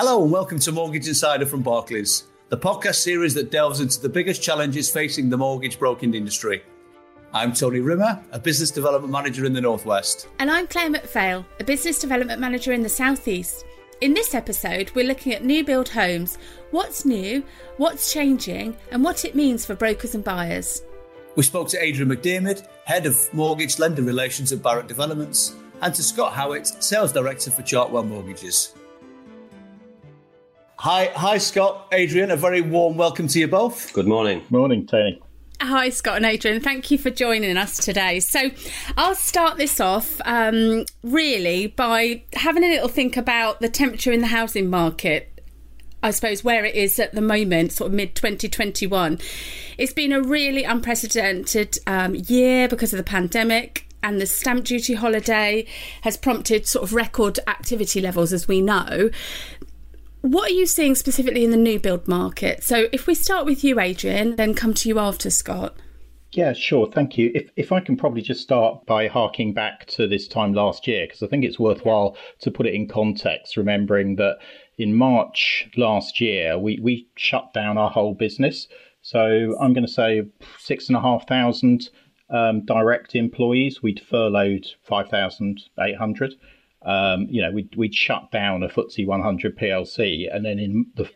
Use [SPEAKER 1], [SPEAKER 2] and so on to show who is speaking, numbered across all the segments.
[SPEAKER 1] Hello and welcome to Mortgage Insider from Barclays, the podcast series that delves into the biggest challenges facing the mortgage broking industry. I'm Tony Rimmer, a business development manager in the Northwest.
[SPEAKER 2] And I'm Claire McPhail, a business development manager in the Southeast. In this episode, we're looking at new build homes, what's new, what's changing, and what it means for brokers and buyers.
[SPEAKER 1] We spoke to Adrian McDiarmid, Head of Mortgage Lender Relations at Barratt Developments, and to Scott Howitt, Sales Director for Chartwell Mortgages. Hi, hi, Scott, Adrian. A very warm welcome to you both.
[SPEAKER 3] Good morning.
[SPEAKER 4] Morning, Tony.
[SPEAKER 2] Hi, Scott and Adrian. Thank you for joining us today. So, I'll start this off um, really by having a little think about the temperature in the housing market. I suppose where it is at the moment, sort of mid 2021. It's been a really unprecedented um, year because of the pandemic and the stamp duty holiday has prompted sort of record activity levels, as we know. What are you seeing specifically in the new build market? So, if we start with you, Adrian, then come to you after Scott.
[SPEAKER 4] Yeah, sure. Thank you. If, if I can probably just start by harking back to this time last year, because I think it's worthwhile to put it in context, remembering that in March last year, we, we shut down our whole business. So I'm going to say six and a half thousand um, direct employees. We'd furloughed 5,800 um, you know, we'd, we'd shut down a FTSE 100 PLC, and then in the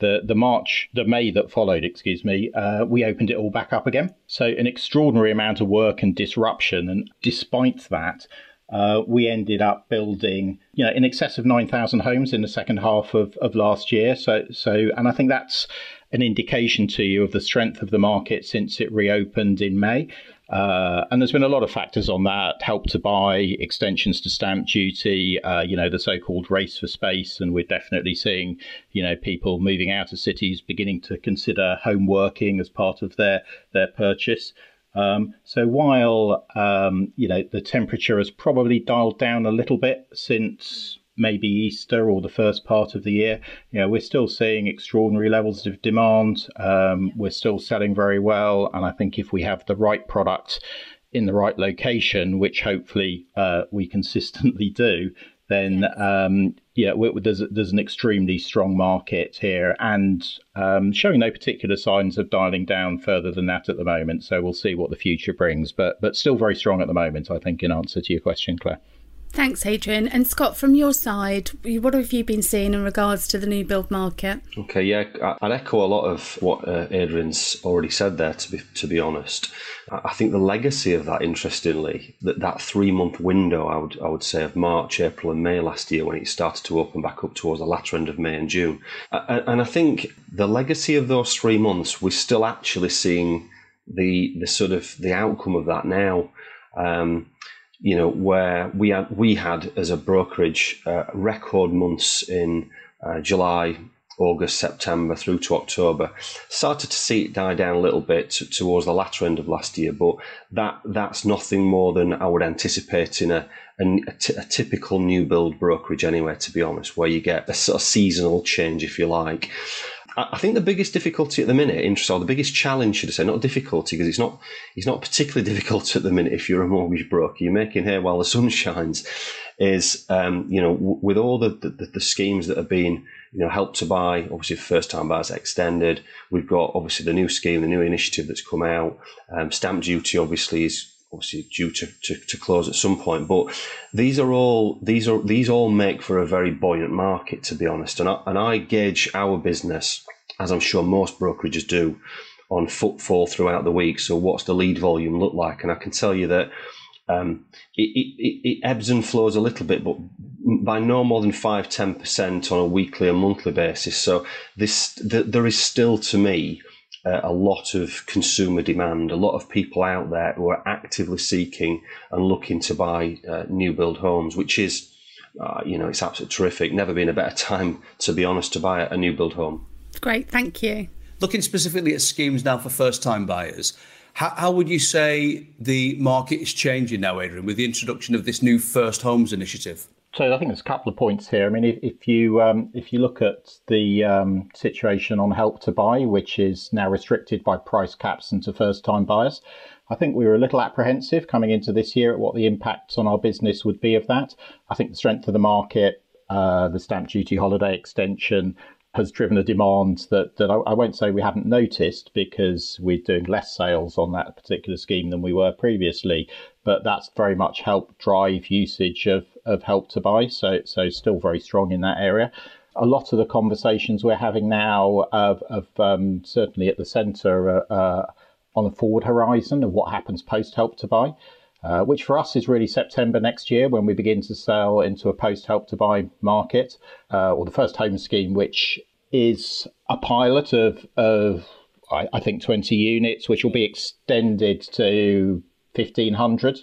[SPEAKER 4] the the March, the May that followed, excuse me, uh, we opened it all back up again. So an extraordinary amount of work and disruption, and despite that, uh, we ended up building, you know, in excess of nine thousand homes in the second half of, of last year. So so, and I think that's an indication to you of the strength of the market since it reopened in May. Uh, and there's been a lot of factors on that help to buy, extensions to stamp duty, uh, you know, the so called race for space. And we're definitely seeing, you know, people moving out of cities beginning to consider home working as part of their, their purchase. Um, so while, um, you know, the temperature has probably dialed down a little bit since maybe Easter or the first part of the year, you know, we're still seeing extraordinary levels of demand. Um, we're still selling very well, and I think if we have the right product in the right location, which hopefully uh, we consistently do, then um, yeah, there's there's an extremely strong market here, and um, showing no particular signs of dialing down further than that at the moment. So we'll see what the future brings, but but still very strong at the moment. I think in answer to your question, Claire.
[SPEAKER 2] Thanks, Adrian. And Scott, from your side, what have you been seeing in regards to the new build market?
[SPEAKER 3] Okay, yeah, I'd echo a lot of what uh, Adrian's already said there. To be to be honest, I think the legacy of that, interestingly, that that three month window, I would I would say of March, April, and May last year, when it started to open back up towards the latter end of May and June, and I think the legacy of those three months, we're still actually seeing the the sort of the outcome of that now. Um, you know, where we had we had as a brokerage uh, record months in uh, July, August, September through to October. Started to see it die down a little bit towards the latter end of last year, but that that's nothing more than I would anticipate in a, a typical new build brokerage anyway. To be honest, where you get a sort of seasonal change, if you like. I think the biggest difficulty at the minute, interest, or the biggest challenge, should I say, not difficulty, because it's not it's not particularly difficult at the minute if you're a mortgage broker. You're making hay while the sun shines. Is um, you know w- with all the, the, the schemes that have been you know help to buy, obviously first time buyers extended. We've got obviously the new scheme, the new initiative that's come out. Um, stamp duty obviously is obviously due to, to, to, close at some point. But these are all these are these all make for a very buoyant market, to be honest. And I, and I gauge our business, as I'm sure most brokerages do, on footfall throughout the week. So what's the lead volume look like? And I can tell you that um, it, it, it, ebbs and flows a little bit, but by no more than 5 10% on a weekly and monthly basis. So this the, there is still to me uh, a lot of consumer demand, a lot of people out there who are actively seeking and looking to buy uh, new build homes, which is, uh, you know, it's absolutely terrific. Never been a better time, to be honest, to buy a new build home.
[SPEAKER 2] Great, thank you.
[SPEAKER 1] Looking specifically at schemes now for first time buyers, how, how would you say the market is changing now, Adrian, with the introduction of this new First Homes initiative?
[SPEAKER 4] So I think there's a couple of points here. I mean, if, if you um, if you look at the um, situation on Help to Buy, which is now restricted by price caps and to first-time buyers, I think we were a little apprehensive coming into this year at what the impacts on our business would be of that. I think the strength of the market uh, the stamp duty holiday extension has driven a demand that, that I, I, won't say we haven't noticed because we're doing less sales on that particular scheme than we were previously, but that's very much helped drive usage of, of help to buy. So, so still very strong in that area. A lot of the conversations we're having now of, of um, certainly at the centre uh, uh, on the forward horizon of what happens post help to buy. Uh, which for us is really September next year when we begin to sell into a post help to buy market, uh, or the first home scheme, which is a pilot of, of I, I think 20 units, which will be extended to 1500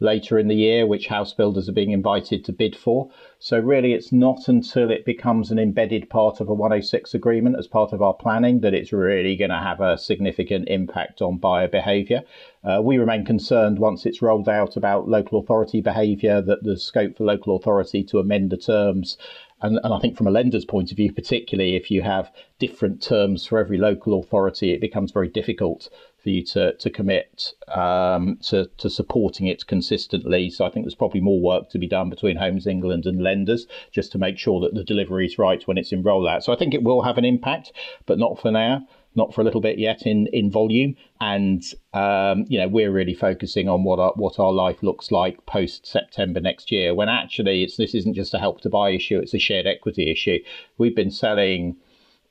[SPEAKER 4] later in the year, which house builders are being invited to bid for. So, really, it's not until it becomes an embedded part of a 106 agreement as part of our planning that it's really going to have a significant impact on buyer behaviour. Uh, we remain concerned once it's rolled out about local authority behaviour that there's scope for local authority to amend the terms and, and I think from a lender's point of view, particularly if you have different terms for every local authority, it becomes very difficult for you to, to commit um, to, to supporting it consistently. So I think there's probably more work to be done between Homes England and lenders just to make sure that the delivery is right when it's in rollout. So I think it will have an impact, but not for now not for a little bit yet in in volume. And um, you know, we're really focusing on what our what our life looks like post September next year. When actually, it's this isn't just a help to buy issue; it's a shared equity issue. We've been selling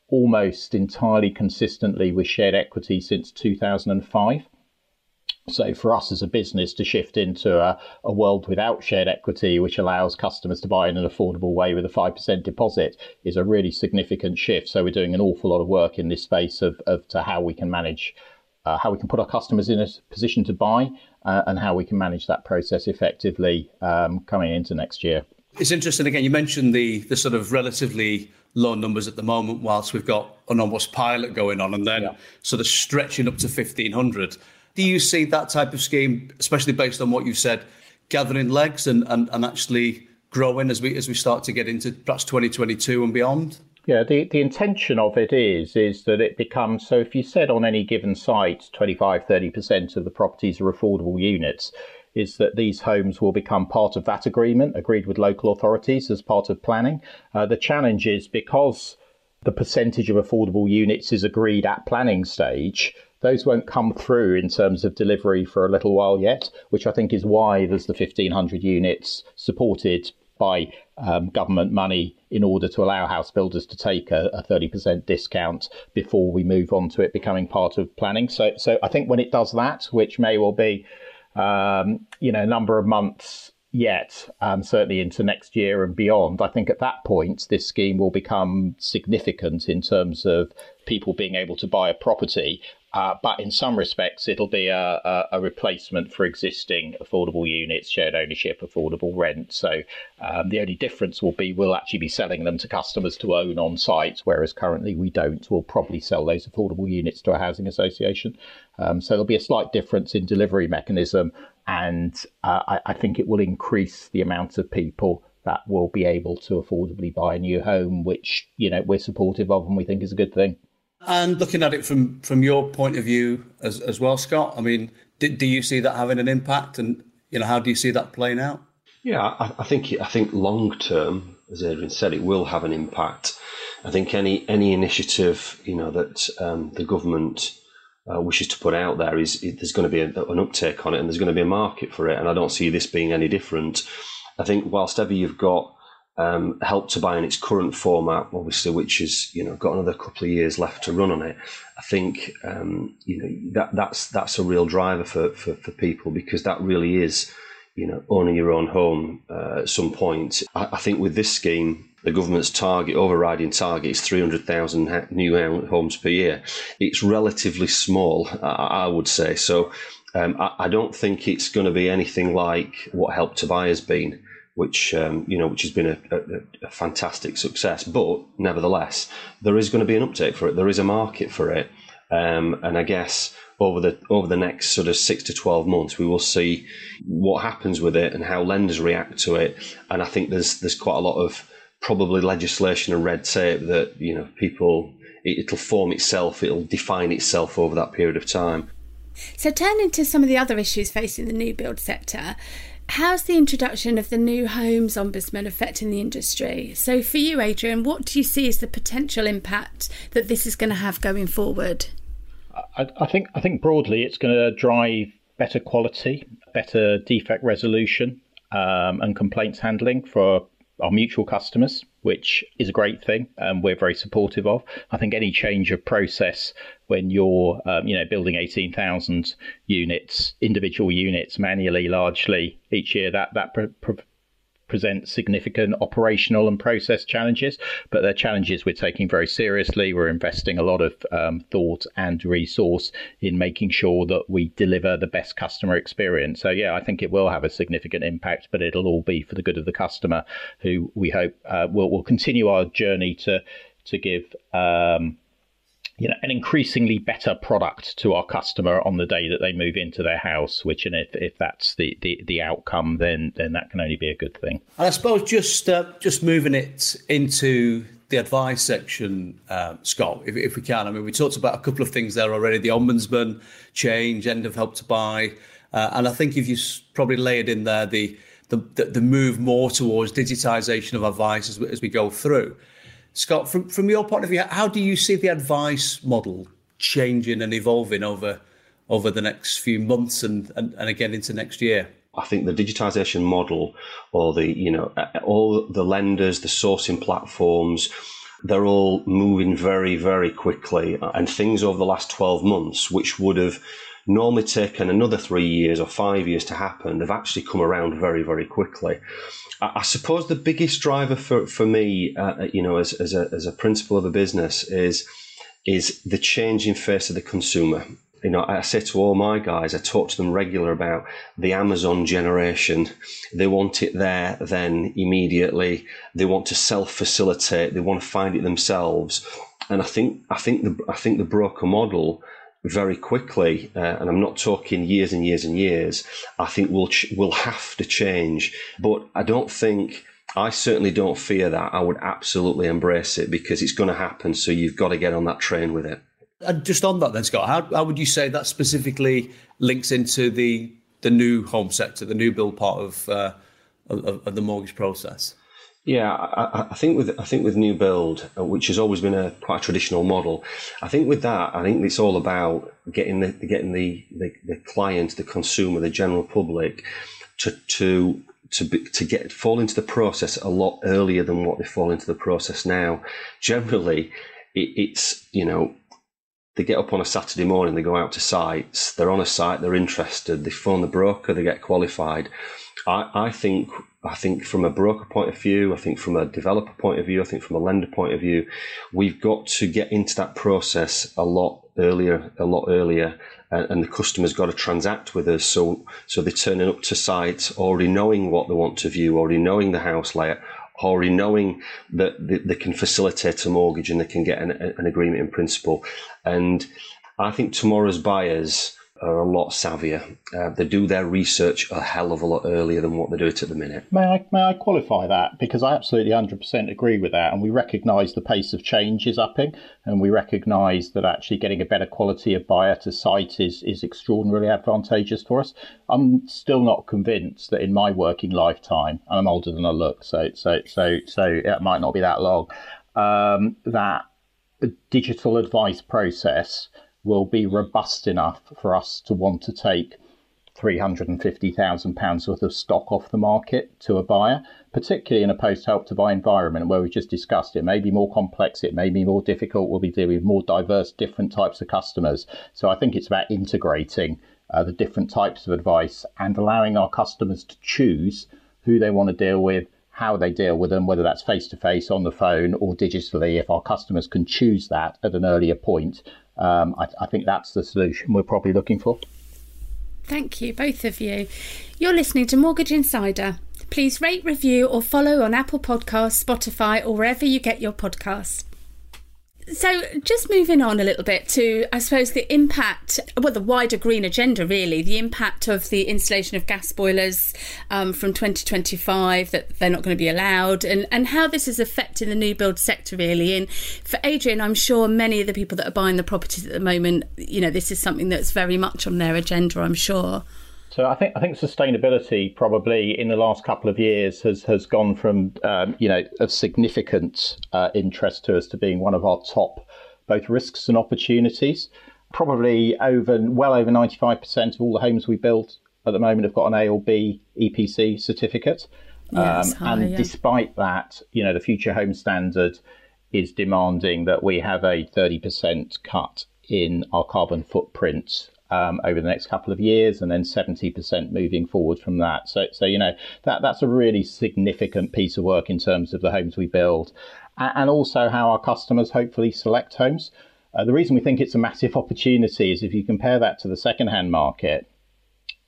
[SPEAKER 4] almost entirely consistently with shared equity since 2005. So for us as a business to shift into a, a, world without shared equity, which allows customers to buy in an affordable way with a 5% deposit is a really significant shift. So we're doing an awful lot of work in this space of, of to how we can manage, uh, how we can put our customers in a position to buy uh, and how we can manage that process effectively um, coming into next year.
[SPEAKER 1] It's interesting again, you mentioned the, the sort of relatively low numbers at the moment whilst we've got an almost pilot going on and then yeah. sort of stretching up to 1500 do you see that type of scheme, especially based on what you've said, gathering legs and, and, and actually growing as we as we start to get into perhaps 2022 and beyond?
[SPEAKER 4] Yeah, the, the intention of it is is that it becomes so if you said on any given site 25 30% of the properties are affordable units is that these homes will become part of that agreement agreed with local authorities as part of planning. Uh, the challenge is because the percentage of affordable units is agreed at planning stage, those won't come through in terms of delivery for a little while yet, which I think is why there's the 1,500 units supported by um, government money in order to allow house builders to take a, a, 30% discount before we move on to it becoming part of planning. So, so I think when it does that, which may well be, um, you know, number of months yet, um, certainly into next year and beyond, I think at that point this scheme will become significant in terms of people being able to buy a property uh, but in some respects, it'll be a, a, a, replacement for existing affordable units, shared ownership, affordable rent. So um, the only difference will be we'll actually be selling them to customers to own on site, whereas currently we don't. We'll probably sell those affordable units to a housing association. Um, so there'll be a slight difference in delivery mechanism, and uh, I, I think it will increase the amount of people that will be able to affordably buy a new home, which you know we're supportive of and we think is a good thing.
[SPEAKER 1] And looking at it from from your point of view as as well, Scott. I mean, do, do you see that having an impact, and you know, how do you see that playing out?
[SPEAKER 3] Yeah, I, I think I think long term, as Adrian said, it will have an impact. I think any any initiative you know that um, the government uh, wishes to put out there is, there's going to be a, an uptake on it, and there's going to be a market for it. And I don't see this being any different. I think whilst ever you've got um, help to buy in its current format, obviously, which has you know got another couple of years left to run on it. I think um, you know that that's that's a real driver for, for, for people because that really is you know owning your own home uh, at some point. I, I, think with this scheme, the government's target overriding target is three hundred thousand new homes per year. It's relatively small, I, would say. So. Um, I don't think it's going to be anything like what Help to Buy has been which um, you know which has been a, a, a, fantastic success. But nevertheless, there is going to be an uptake for it. There is a market for it, um, and I guess over the over the next sort of six to twelve months, we will see what happens with it and how lenders react to it. And I think there's there's quite a lot of probably legislation and red tape that you know people it'll form itself, it'll define itself over that period of time.
[SPEAKER 2] So turning to some of the other issues facing the new build sector How's the introduction of the new Homes Ombudsman affecting the industry? So, for you, Adrian, what do you see as the potential impact that this is going to have going forward?
[SPEAKER 4] I, I think I think broadly it's going to drive better quality, better defect resolution, um, and complaints handling for our mutual customers, which is a great thing, and we're very supportive of. I think any change of process when you're, um, you know, building 18,000 units, individual units manually, largely each year, that that present significant operational and process challenges, but they're challenges we're taking very seriously. We're investing a lot of um, thought and resource in making sure that we deliver the best customer experience. So, yeah, I think it will have a significant impact, but it'll all be for the good of the customer, who we hope uh, will will continue our journey to to give. Um, you know, an increasingly better product to our customer on the day that they move into their house. Which, and if, if that's the, the, the outcome, then then that can only be a good thing.
[SPEAKER 1] And I suppose just uh, just moving it into the advice section, uh, Scott, if, if we can. I mean, we talked about a couple of things there already: the ombudsman change, end of help to buy, uh, and I think if you probably layered in there the the, the move more towards digitisation of advice as, as we go through. Scott, from, from your point of view, how do you see the advice model changing and evolving over over the next few months and, and, and again into next year?
[SPEAKER 3] I think the digitization model or the, you know, all the lenders, the sourcing platforms, they're all moving very, very quickly. And things over the last 12 months, which would have normally taken another three years or five years to happen, they've actually come around very, very quickly. I suppose the biggest driver for, for me, uh, you know, as, as, a, as a principal of a business is, is the changing face of the consumer. You know, I say to all my guys, I talk to them regular about the Amazon generation. They want it there, then immediately. They want to self-facilitate. They want to find it themselves. And I think, I think the, I think the broker model very quickly, uh, and I'm not talking years and years and years, I think we'll, ch- will have to change. But I don't think. I certainly don't fear that. I would absolutely embrace it because it's going to happen. So you've got to get on that train with it.
[SPEAKER 1] And just on that, then, Scott, how, how would you say that specifically links into the the new home sector, the new build part of, uh, of, of the mortgage process?
[SPEAKER 3] Yeah, I, I, think with I think with new build, uh, which has always been a quite a traditional model, I think with that, I think it's all about getting the getting the the, the client, the consumer, the general public, to to to be, to get fall into the process a lot earlier than what they fall into the process now. Generally, it, it's you know they get up on a Saturday morning, they go out to sites, they're on a site, they're interested, they phone the broker, they get qualified. I, I think I think from a broker point of view, I think from a developer point of view, I think from a lender point of view, we've got to get into that process a lot earlier, a lot earlier, and, and the customer's got to transact with us. So, so they're turning up to sites already knowing what they want to view, already knowing the house layout, already knowing that they, can facilitate a mortgage and they can get an, an agreement in principle. And I think tomorrow's buyers are a lot savvier. Uh, they do their research a hell of a lot earlier than what they do it at the minute.
[SPEAKER 4] May I may I qualify that because I absolutely 100% agree with that, and we recognise the pace of change is upping, and we recognise that actually getting a better quality of buyer to site is is extraordinarily advantageous for us. I'm still not convinced that in my working lifetime, and I'm older than I look, so so so so it might not be that long, um, that digital advice process will be robust enough for us to want to take £350,000 worth of stock off the market to a buyer, particularly in a post help to buy environment where we just discussed it may be more complex, it may be more difficult, we'll be dealing with more diverse, different types of customers. So I think it's about integrating uh, the different types of advice and allowing our customers to choose who they want to deal with, how they deal with them, whether that's face to face, on the phone, or digitally. If our customers can choose that at an earlier point, um, I, I think that's the solution we're probably looking for.
[SPEAKER 2] Thank you, both of you. You're listening to Mortgage Insider. Please rate, review, or follow on Apple Podcasts, Spotify, or wherever you get your podcasts. So, just moving on a little bit to, I suppose, the impact, well, the wider green agenda, really, the impact of the installation of gas boilers um, from 2025, that they're not going to be allowed, and, and how this is affecting the new build sector, really. And for Adrian, I'm sure many of the people that are buying the properties at the moment, you know, this is something that's very much on their agenda, I'm sure.
[SPEAKER 4] So I think I think sustainability probably in the last couple of years has has gone from um, you know of significant uh, interest to us to being one of our top both risks and opportunities. Probably over well over ninety five percent of all the homes we build at the moment have got an A or B EPC certificate.
[SPEAKER 2] Um,
[SPEAKER 4] high, and yeah. despite that, you know, the Future Home Standard is demanding that we have a 30% cut in our carbon footprint um, over the next couple of years, and then 70% moving forward from that. So, so you know that that's a really significant piece of work in terms of the homes we build, and also how our customers hopefully select homes. Uh, the reason we think it's a massive opportunity is if you compare that to the second-hand market.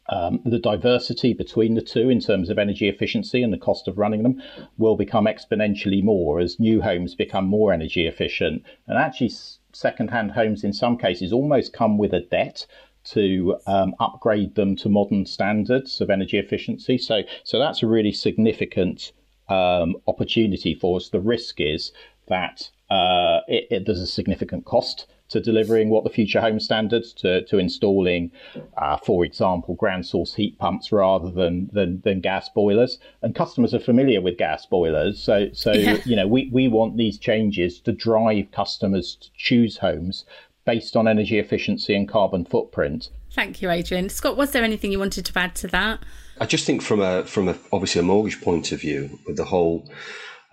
[SPEAKER 4] Um, the diversity between the two in terms of energy efficiency and the cost of running them will become exponentially more as new homes become more energy efficient. And actually, second-hand homes in some cases almost come with a debt to um, upgrade them to modern standards of energy efficiency. So, so that's a really significant um, opportunity for us. The risk is that uh, it, it, there's a significant cost to delivering what the future home standards to, to installing, uh, for example, ground source heat pumps rather than, than, than gas boilers. And customers are familiar with gas boilers. So, so yeah. you know, we, we want these changes to drive customers to choose homes based on energy efficiency and carbon footprint.
[SPEAKER 2] Thank you, Adrian. Scott, was there anything you wanted to add to that?
[SPEAKER 3] I just think from a from a obviously a mortgage point of view, with the whole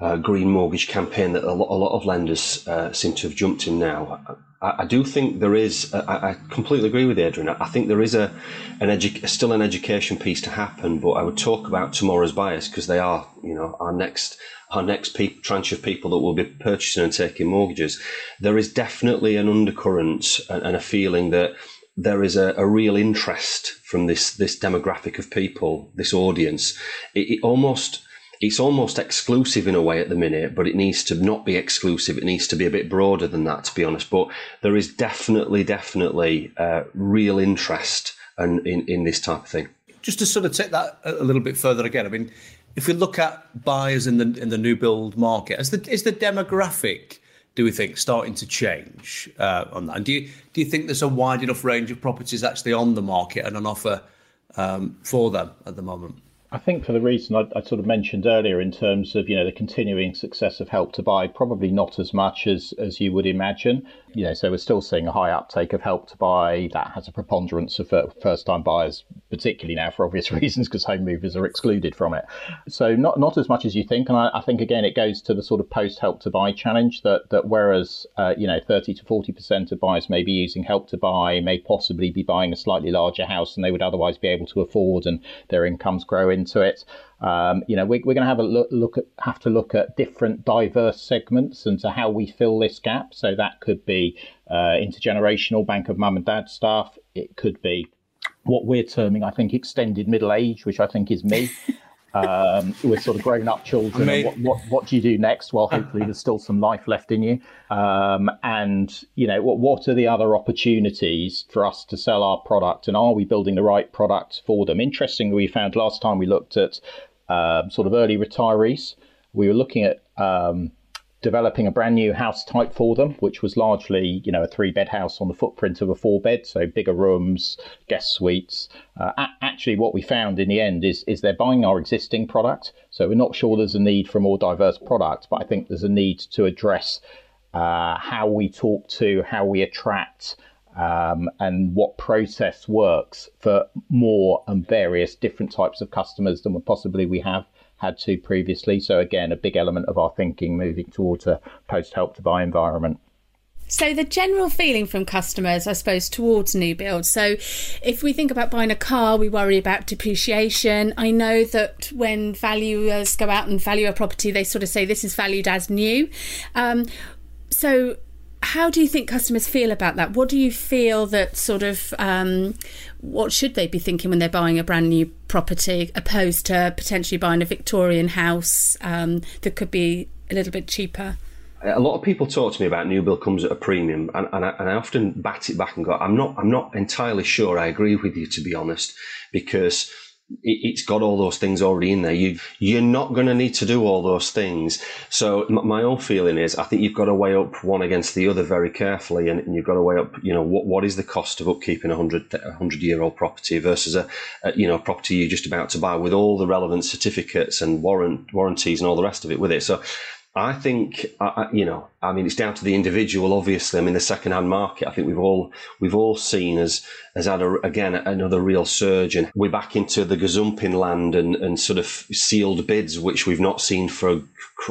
[SPEAKER 3] uh, green mortgage campaign that a lot, a lot of lenders uh, seem to have jumped in now. I, I do think there is. I, I, completely agree with Adrian. I think there is a an edu- still an education piece to happen. But I would talk about tomorrow's buyers because they are, you know, our next our next pe- tranche of people that will be purchasing and taking mortgages, there is definitely an undercurrent and, and a feeling that there is a, a, real interest from this this demographic of people, this audience. It, it, almost it's almost exclusive in a way at the minute, but it needs to not be exclusive. It needs to be a bit broader than that, to be honest. But there is definitely, definitely uh, real interest in, in this type of thing.
[SPEAKER 1] Just to sort of take that a little bit further again, I mean, if we look at buyers in the in the new build market, is the is the demographic, do we think, starting to change uh, on that? And do you do you think there's a wide enough range of properties actually on the market and on offer um, for them at the moment?
[SPEAKER 4] I think for the reason I, I, sort of mentioned earlier, in terms of you know the continuing success of Help to Buy, probably not as much as as you would imagine. You know, so we're still seeing a high uptake of Help to Buy that has a preponderance of first time buyers, particularly now for obvious reasons because home movers are excluded from it. So not not as much as you think, and I, I think again it goes to the sort of post Help to Buy challenge that that whereas uh, you know 30 to 40 percent of buyers may be using Help to Buy, may possibly be buying a slightly larger house than they would otherwise be able to afford, and their incomes grow into it. Um, you know, we, we're, going to have a look, look at, have to look at different diverse segments and to how we fill this gap. So that could be uh, intergenerational bank of mum and dad stuff. It could be what we're terming, I think, extended middle age, which I think is me. um, with sort of grown up children. What, what, what do you do next? Well, hopefully there's still some life left in you. Um, and, you know, what, what are the other opportunities for us to sell our product? And are we building the right product for them? Interestingly, we found last time we looked at um, sort of early retirees, we were looking at um, developing a brand new house type for them, which was largely, you know, a three bed house on the footprint of a four bed, so bigger rooms, guest suites. Uh, a- actually, what we found in the end is is they're buying our existing product, so we're not sure there's a need for more diverse product, but I think there's a need to address uh, how we talk to, how we attract. Um, and what process works for more and various different types of customers than possibly we have had to previously. So again, a big element of our thinking moving towards a post help to buy environment.
[SPEAKER 2] So the general feeling from customers, I suppose, towards new builds. So if we think about buying a car, we worry about depreciation. I know that when valuers go out and value a property, they sort of say this is valued as new. Um, so how do you think customers feel about that? What do you feel that sort of um, what should they be thinking when they're buying a brand new property, opposed to potentially buying a Victorian house um, that could be a little bit cheaper?
[SPEAKER 3] A lot of people talk to me about new build comes at a premium, and, and, I, and I often bat it back and go, I'm not, I'm not entirely sure I agree with you to be honest, because it, has got all those things already in there. You, you're not going to need to do all those things. So my own feeling is, I think you've got to weigh up one against the other very carefully, and, and you've got to weigh up, you know, what, what is the cost of upkeeping a hundred hundred year old property versus a, a, you know property you're just about to buy with all the relevant certificates and warrant warranties and all the rest of it with it. So I think, you know, I mean, it's down to the individual. Obviously, I mean, the second-hand market. I think we've all we've all seen as has had a, again another real surge, and we're back into the gazumping land and, and sort of sealed bids, which we've not seen for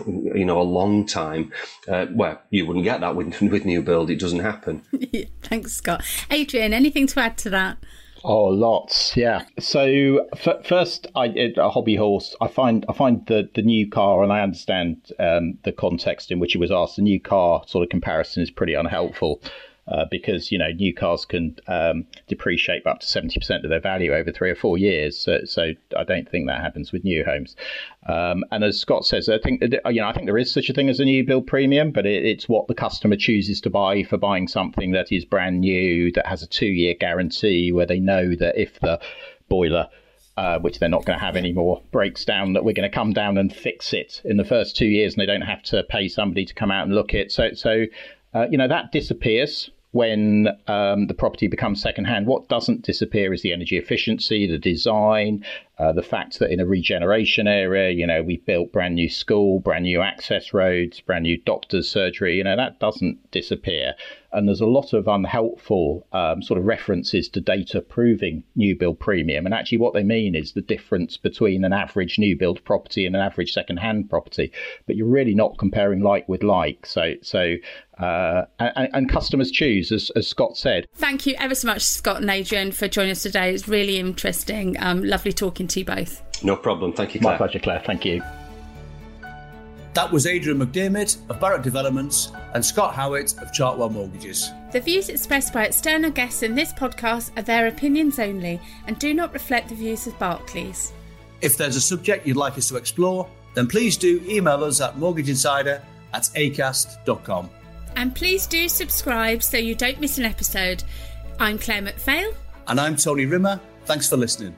[SPEAKER 3] you know a long time. Uh, well, you wouldn't get that with with new build; it doesn't happen.
[SPEAKER 2] Thanks, Scott. Adrian, anything to add to that?
[SPEAKER 4] Oh, lots, yeah. So f- first, I a hobby horse. I find I find the the new car, and I understand um, the context in which it was asked. The new car sort of comparison is pretty unhelpful uh, because you know new cars can um, depreciate up to seventy percent of their value over three or four years. So, so I don't think that happens with new homes. Um, and as Scott says, I think you know I think there is such a thing as a new build premium, but it, it's what the customer chooses to buy for buying something that is brand new that has a two year guarantee, where they know that if the boiler uh, which they're not going to have anymore, breaks down, that we're going to come down and fix it in the first two years, and they don't have to pay somebody to come out and look it. So, so uh, you know, that disappears when um, the property becomes secondhand. What doesn't disappear is the energy efficiency, the design, uh, the fact that in a regeneration area, you know, we built brand new school, brand new access roads, brand new doctor's surgery, you know, that doesn't disappear. And there's a lot of unhelpful um, sort of references to data proving new build premium. And actually, what they mean is the difference between an average new build property and an average second hand property. But you're really not comparing like with like. So, so uh, and, and, customers choose, as, as, Scott said.
[SPEAKER 2] Thank you ever so much, Scott and Adrian, for joining us today. It's really interesting. Um, lovely talking to you both.
[SPEAKER 3] No problem. Thank you, Claire.
[SPEAKER 4] My pleasure, Claire. Thank you.
[SPEAKER 1] That was Adrian McDermott of Barratt Developments and Scott Howitt of Chartwell Mortgages.
[SPEAKER 2] The views expressed by external guests in this podcast are their opinions only and do not reflect the views of Barclays.
[SPEAKER 1] If there's a subject you'd like us to explore, then please do email us at mortgageinsider at acast.com.
[SPEAKER 2] And please do subscribe so you don't miss an episode. I'm Claire McPhail.
[SPEAKER 1] And I'm Tony Rimmer. Thanks for listening.